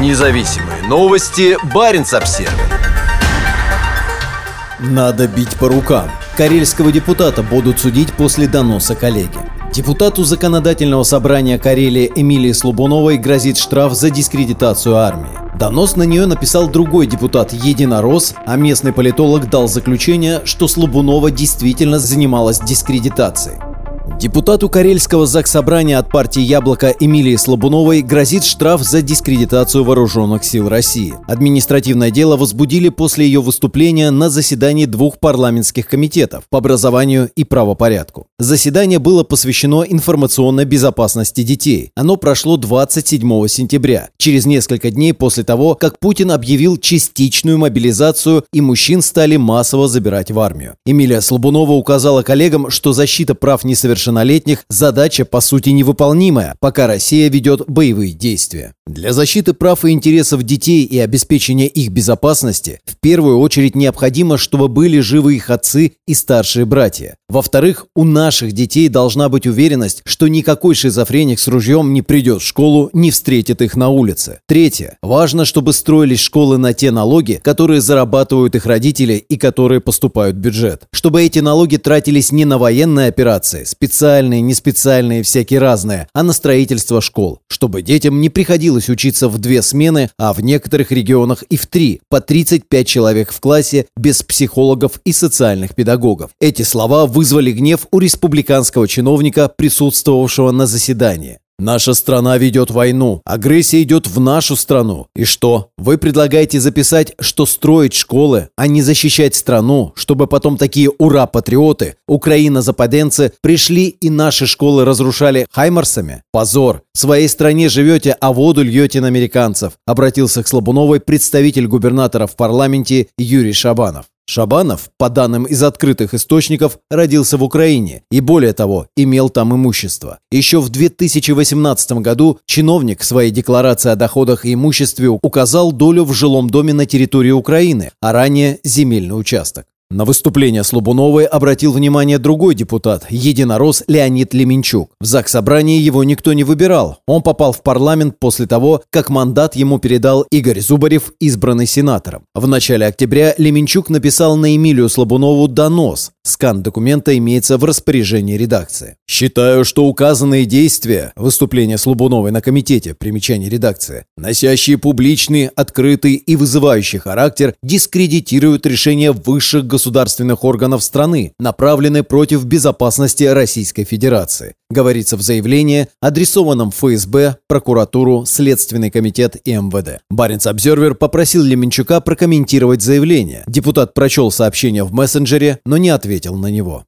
Независимые новости. Барин обсерва Надо бить по рукам. Карельского депутата будут судить после доноса коллеги. Депутату законодательного собрания Карелии Эмилии Слобуновой грозит штраф за дискредитацию армии. Донос на нее написал другой депутат Единорос, а местный политолог дал заключение, что Слобунова действительно занималась дискредитацией. Депутату Карельского заксобрания от партии «Яблоко» Эмилии Слабуновой грозит штраф за дискредитацию вооруженных сил России. Административное дело возбудили после ее выступления на заседании двух парламентских комитетов по образованию и правопорядку. Заседание было посвящено информационной безопасности детей. Оно прошло 27 сентября, через несколько дней после того, как Путин объявил частичную мобилизацию и мужчин стали массово забирать в армию. Эмилия Слабунова указала коллегам, что защита прав несовершеннолетних несовершеннолетних задача по сути невыполнимая, пока Россия ведет боевые действия. Для защиты прав и интересов детей и обеспечения их безопасности в первую очередь необходимо, чтобы были живы их отцы и старшие братья. Во-вторых, у наших детей должна быть уверенность, что никакой шизофреник с ружьем не придет в школу, не встретит их на улице. Третье. Важно, чтобы строились школы на те налоги, которые зарабатывают их родители и которые поступают в бюджет. Чтобы эти налоги тратились не на военные операции, специальные, неспециальные, всякие разные, а на строительство школ, чтобы детям не приходилось учиться в две смены, а в некоторых регионах и в три, по 35 человек в классе, без психологов и социальных педагогов. Эти слова вызвали гнев у республиканского чиновника, присутствовавшего на заседании. Наша страна ведет войну, агрессия идет в нашу страну. И что? Вы предлагаете записать, что строить школы, а не защищать страну, чтобы потом такие ура-патриоты, украина-западенцы, пришли и наши школы разрушали хаймарсами? Позор! В своей стране живете, а воду льете на американцев, обратился к Слабуновой представитель губернатора в парламенте Юрий Шабанов. Шабанов, по данным из открытых источников, родился в Украине и, более того, имел там имущество. Еще в 2018 году чиновник в своей декларации о доходах и имуществе указал долю в жилом доме на территории Украины, а ранее земельный участок. На выступление Слобуновой обратил внимание другой депутат, единорос Леонид Леменчук. В ЗАГС собрании его никто не выбирал. Он попал в парламент после того, как мандат ему передал Игорь Зубарев, избранный сенатором. В начале октября Леменчук написал на Эмилию Слобунову донос. Скан документа имеется в распоряжении редакции. «Считаю, что указанные действия, выступление Слобуновой на комитете, примечание редакции, носящие публичный, открытый и вызывающий характер, дискредитируют решение высших государственных органов страны, направленные против безопасности Российской Федерации», говорится в заявлении, адресованном ФСБ, прокуратуру, Следственный комитет и МВД. Баренц-Обзервер попросил Леменчука прокомментировать заявление. Депутат прочел сообщение в мессенджере, но не ответил ответил на него.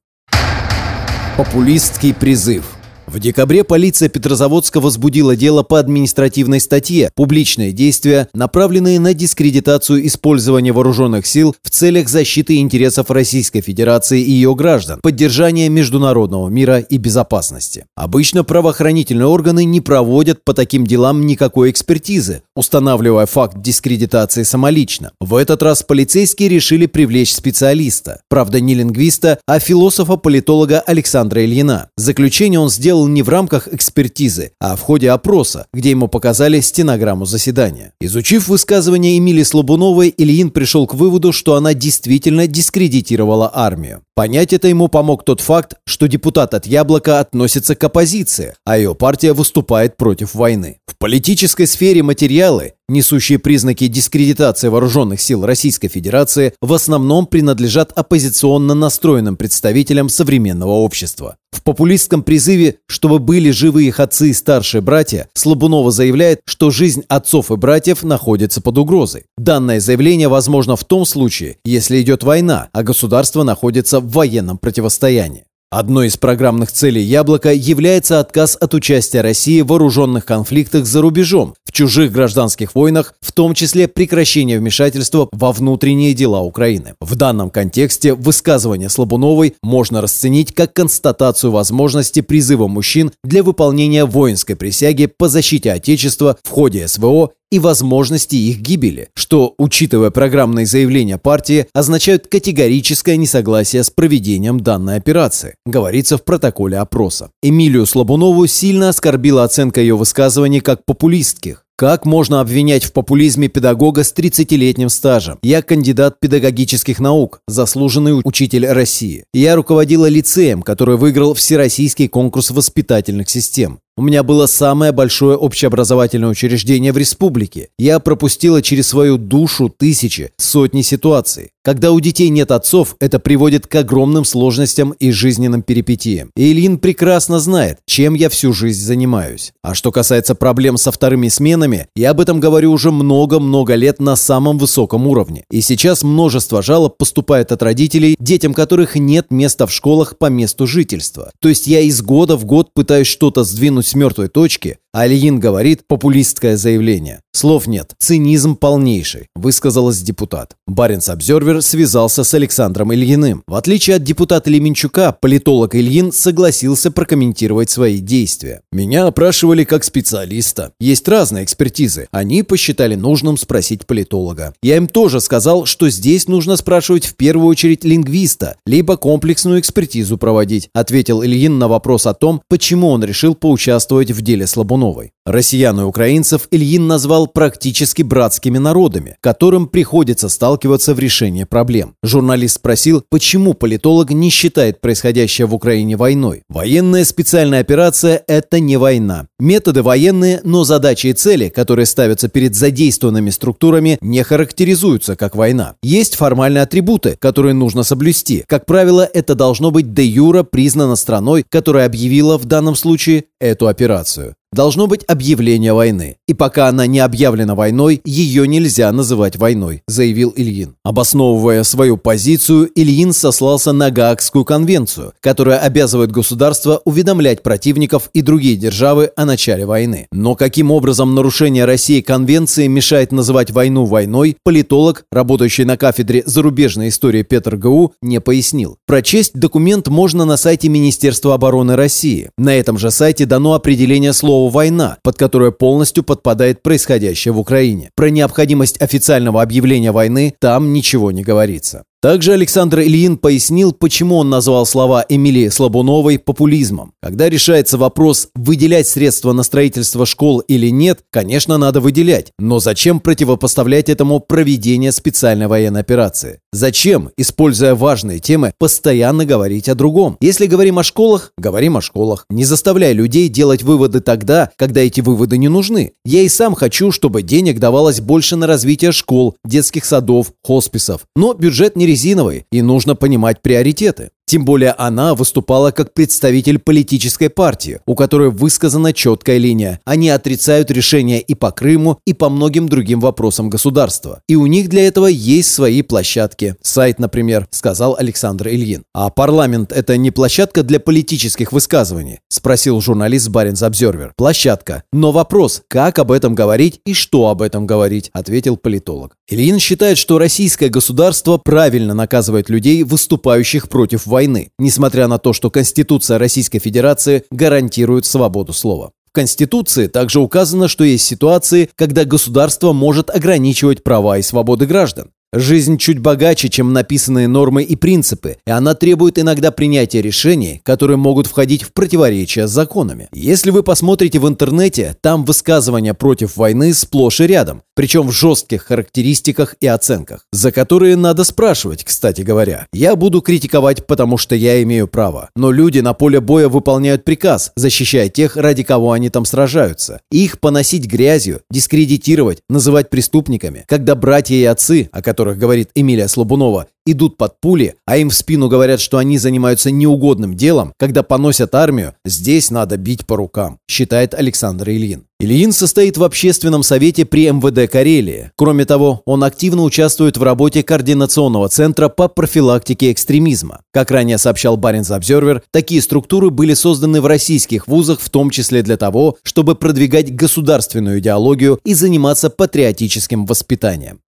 Популистский призыв – в декабре полиция Петрозаводска возбудила дело по административной статье «Публичные действия, направленные на дискредитацию использования вооруженных сил в целях защиты интересов Российской Федерации и ее граждан, поддержания международного мира и безопасности». Обычно правоохранительные органы не проводят по таким делам никакой экспертизы, устанавливая факт дискредитации самолично. В этот раз полицейские решили привлечь специалиста, правда не лингвиста, а философа-политолога Александра Ильина. Заключение он сделал сделал не в рамках экспертизы, а в ходе опроса, где ему показали стенограмму заседания. Изучив высказывание Эмилии Слобуновой, Ильин пришел к выводу, что она действительно дискредитировала армию. Понять это ему помог тот факт, что депутат от «Яблока» относится к оппозиции, а ее партия выступает против войны. В политической сфере материалы, несущие признаки дискредитации вооруженных сил Российской Федерации, в основном принадлежат оппозиционно настроенным представителям современного общества. В популистском призыве «Чтобы были живы их отцы и старшие братья» Слабунова заявляет, что жизнь отцов и братьев находится под угрозой. Данное заявление возможно в том случае, если идет война, а государство находится в военном противостоянии. Одной из программных целей «Яблока» является отказ от участия России в вооруженных конфликтах за рубежом, в чужих гражданских войнах, в том числе прекращение вмешательства во внутренние дела Украины. В данном контексте высказывание Слабуновой можно расценить как констатацию возможности призыва мужчин для выполнения воинской присяги по защите Отечества в ходе СВО и возможности их гибели, что, учитывая программные заявления партии, означают категорическое несогласие с проведением данной операции, говорится в протоколе опроса. Эмилию Слабунову сильно оскорбила оценка ее высказываний как популистских. Как можно обвинять в популизме педагога с 30-летним стажем? Я кандидат педагогических наук, заслуженный учитель России. Я руководила лицеем, который выиграл Всероссийский конкурс воспитательных систем. У меня было самое большое общеобразовательное учреждение в республике. Я пропустила через свою душу тысячи, сотни ситуаций. Когда у детей нет отцов, это приводит к огромным сложностям и жизненным перипетиям. И Ильин прекрасно знает, чем я всю жизнь занимаюсь. А что касается проблем со вторыми сменами, я об этом говорю уже много-много лет на самом высоком уровне. И сейчас множество жалоб поступает от родителей, детям которых нет места в школах по месту жительства. То есть я из года в год пытаюсь что-то сдвинуть с мертвой точки, а Ильин говорит популистское заявление. Слов нет. Цинизм полнейший, высказалась депутат. Баренц Обзервер связался с Александром Ильиным. В отличие от депутата Леменчука, политолог Ильин согласился прокомментировать свои действия. Меня опрашивали как специалиста. Есть разные экспертизы. Они посчитали нужным спросить политолога. Я им тоже сказал, что здесь нужно спрашивать в первую очередь лингвиста, либо комплексную экспертизу проводить, ответил Ильин на вопрос о том, почему он решил поучаствовать в деле Слабуновой. Россиян и украинцев Ильин назвал практически братскими народами, которым приходится сталкиваться в решении проблем. Журналист спросил, почему политолог не считает происходящее в Украине войной. Военная специальная операция – это не война. Методы военные, но задачи и цели, которые ставятся перед задействованными структурами, не характеризуются как война. Есть формальные атрибуты, которые нужно соблюсти. Как правило, это должно быть де юра признано страной, которая объявила в данном случае эту операцию. Должно быть объявление войны. И пока она не объявлена войной, ее нельзя называть войной, заявил Ильин. Обосновывая свою позицию, Ильин сослался на Гаагскую конвенцию, которая обязывает государство уведомлять противников и другие державы о начале войны. Но каким образом нарушение России конвенции мешает называть войну войной, политолог, работающий на кафедре зарубежной истории Петр ГУ, не пояснил. Прочесть документ можно на сайте Министерства обороны России. На этом же сайте дано определение слова слово «война», под которое полностью подпадает происходящее в Украине. Про необходимость официального объявления войны там ничего не говорится. Также Александр Ильин пояснил, почему он назвал слова Эмилии Слабуновой популизмом. Когда решается вопрос, выделять средства на строительство школ или нет, конечно, надо выделять. Но зачем противопоставлять этому проведение специальной военной операции? Зачем, используя важные темы, постоянно говорить о другом? Если говорим о школах, говорим о школах. Не заставляй людей делать выводы тогда, когда эти выводы не нужны. Я и сам хочу, чтобы денег давалось больше на развитие школ, детских садов, хосписов. Но бюджет не резиновый, и нужно понимать приоритеты. Тем более она выступала как представитель политической партии, у которой высказана четкая линия. Они отрицают решения и по Крыму, и по многим другим вопросам государства. И у них для этого есть свои площадки. Сайт, например, сказал Александр Ильин. А парламент – это не площадка для политических высказываний? Спросил журналист Баринс Обзервер. Площадка. Но вопрос, как об этом говорить и что об этом говорить, ответил политолог. Ильин считает, что российское государство правильно наказывает людей, выступающих против войны войны, несмотря на то, что Конституция Российской Федерации гарантирует свободу слова. В Конституции также указано, что есть ситуации, когда государство может ограничивать права и свободы граждан. Жизнь чуть богаче, чем написанные нормы и принципы, и она требует иногда принятия решений, которые могут входить в противоречие с законами. Если вы посмотрите в интернете, там высказывания против войны сплошь и рядом, причем в жестких характеристиках и оценках, за которые надо спрашивать, кстати говоря. Я буду критиковать, потому что я имею право, но люди на поле боя выполняют приказ, защищая тех, ради кого они там сражаются. их поносить грязью, дискредитировать, называть преступниками, когда братья и отцы, о которых которых говорит Эмилия Слабунова, идут под пули, а им в спину говорят, что они занимаются неугодным делом, когда поносят армию, здесь надо бить по рукам, считает Александр Ильин. Ильин состоит в общественном совете при МВД Карелии. Кроме того, он активно участвует в работе Координационного центра по профилактике экстремизма. Как ранее сообщал Баренц Обзервер, такие структуры были созданы в российских вузах в том числе для того, чтобы продвигать государственную идеологию и заниматься патриотическим воспитанием.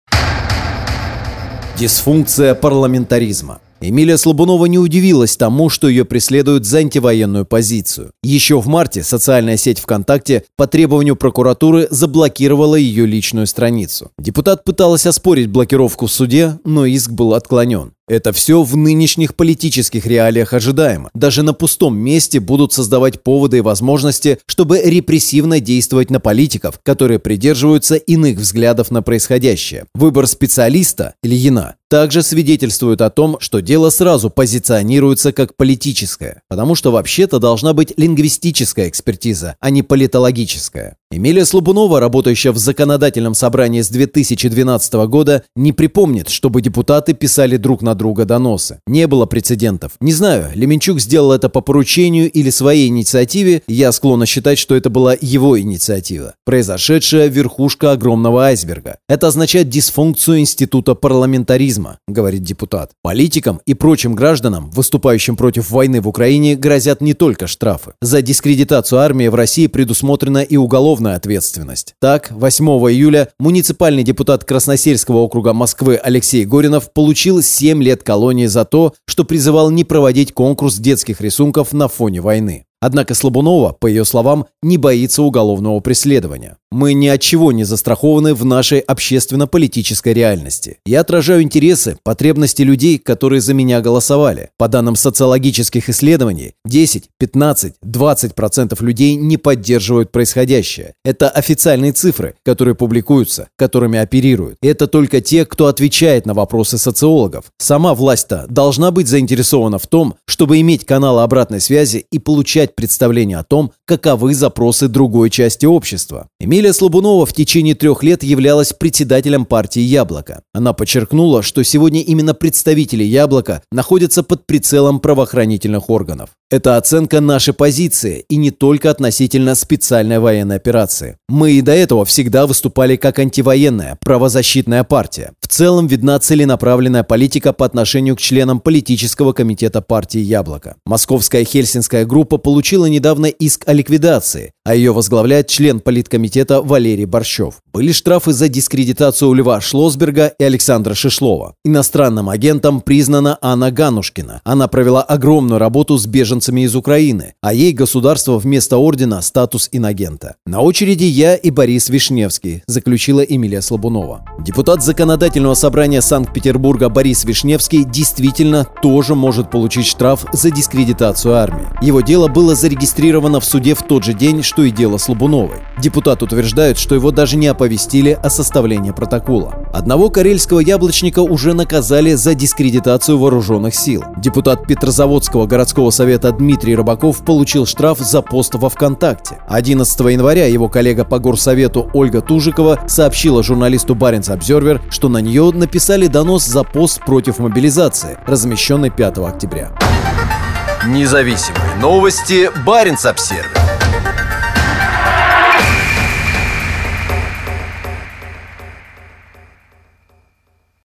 Дисфункция парламентаризма. Эмилия Слабунова не удивилась тому, что ее преследуют за антивоенную позицию. Еще в марте социальная сеть ВКонтакте по требованию прокуратуры заблокировала ее личную страницу. Депутат пыталась оспорить блокировку в суде, но иск был отклонен. Это все в нынешних политических реалиях ожидаемо. Даже на пустом месте будут создавать поводы и возможности, чтобы репрессивно действовать на политиков, которые придерживаются иных взглядов на происходящее. Выбор специалиста, Ильина, также свидетельствует о том, что дело сразу позиционируется как политическое, потому что вообще-то должна быть лингвистическая экспертиза, а не политологическая. Эмилия Слабунова, работающая в законодательном собрании с 2012 года, не припомнит, чтобы депутаты писали друг на друга доносы. Не было прецедентов. Не знаю, Леменчук сделал это по поручению или своей инициативе, я склонна считать, что это была его инициатива. Произошедшая верхушка огромного айсберга. Это означает дисфункцию института парламентаризма, говорит депутат. Политикам и прочим гражданам, выступающим против войны в Украине, грозят не только штрафы. За дискредитацию армии в России предусмотрена и уголовная уголовная ответственность. Так, 8 июля муниципальный депутат Красносельского округа Москвы Алексей Горинов получил 7 лет колонии за то, что призывал не проводить конкурс детских рисунков на фоне войны. Однако Слабунова, по ее словам, не боится уголовного преследования. Мы ни от чего не застрахованы в нашей общественно-политической реальности. Я отражаю интересы, потребности людей, которые за меня голосовали. По данным социологических исследований, 10, 15, 20% людей не поддерживают происходящее. Это официальные цифры, которые публикуются, которыми оперируют. Это только те, кто отвечает на вопросы социологов. Сама власть-то должна быть заинтересована в том, чтобы иметь каналы обратной связи и получать представление о том, каковы запросы другой части общества. Эмилия Слабунова в течение трех лет являлась председателем партии «Яблоко». Она подчеркнула, что сегодня именно представители «Яблока» находятся под прицелом правоохранительных органов. Это оценка нашей позиции и не только относительно специальной военной операции. Мы и до этого всегда выступали как антивоенная, правозащитная партия. В целом видна целенаправленная политика по отношению к членам политического комитета партии «Яблоко». Московская хельсинская группа получила недавно иск о ликвидации, а ее возглавляет член политкомитета Валерий Борщев. Были штрафы за дискредитацию Льва Шлосберга и Александра Шишлова. Иностранным агентом признана Анна Ганушкина. Она провела огромную работу с беженцами из Украины, а ей государство вместо ордена статус инагента. На очереди я и Борис Вишневский, заключила Эмилия Слабунова. Депутат законодательного собрания Санкт-Петербурга Борис Вишневский действительно тоже может получить штраф за дискредитацию армии. Его дело было зарегистрировано в суде в тот же день, что и дело Слабуновой. Депутат утверждает, что его даже не оповестили о составлении протокола. Одного карельского яблочника уже наказали за дискредитацию вооруженных сил. Депутат Петрозаводского городского совета Дмитрий Рыбаков получил штраф за пост во ВКонтакте. 11 января его коллега по горсовету Ольга Тужикова сообщила журналисту Баренц Обзервер, что на нее написали донос за пост против мобилизации, размещенный 5 октября. Независимые новости. Баренц Обсервер.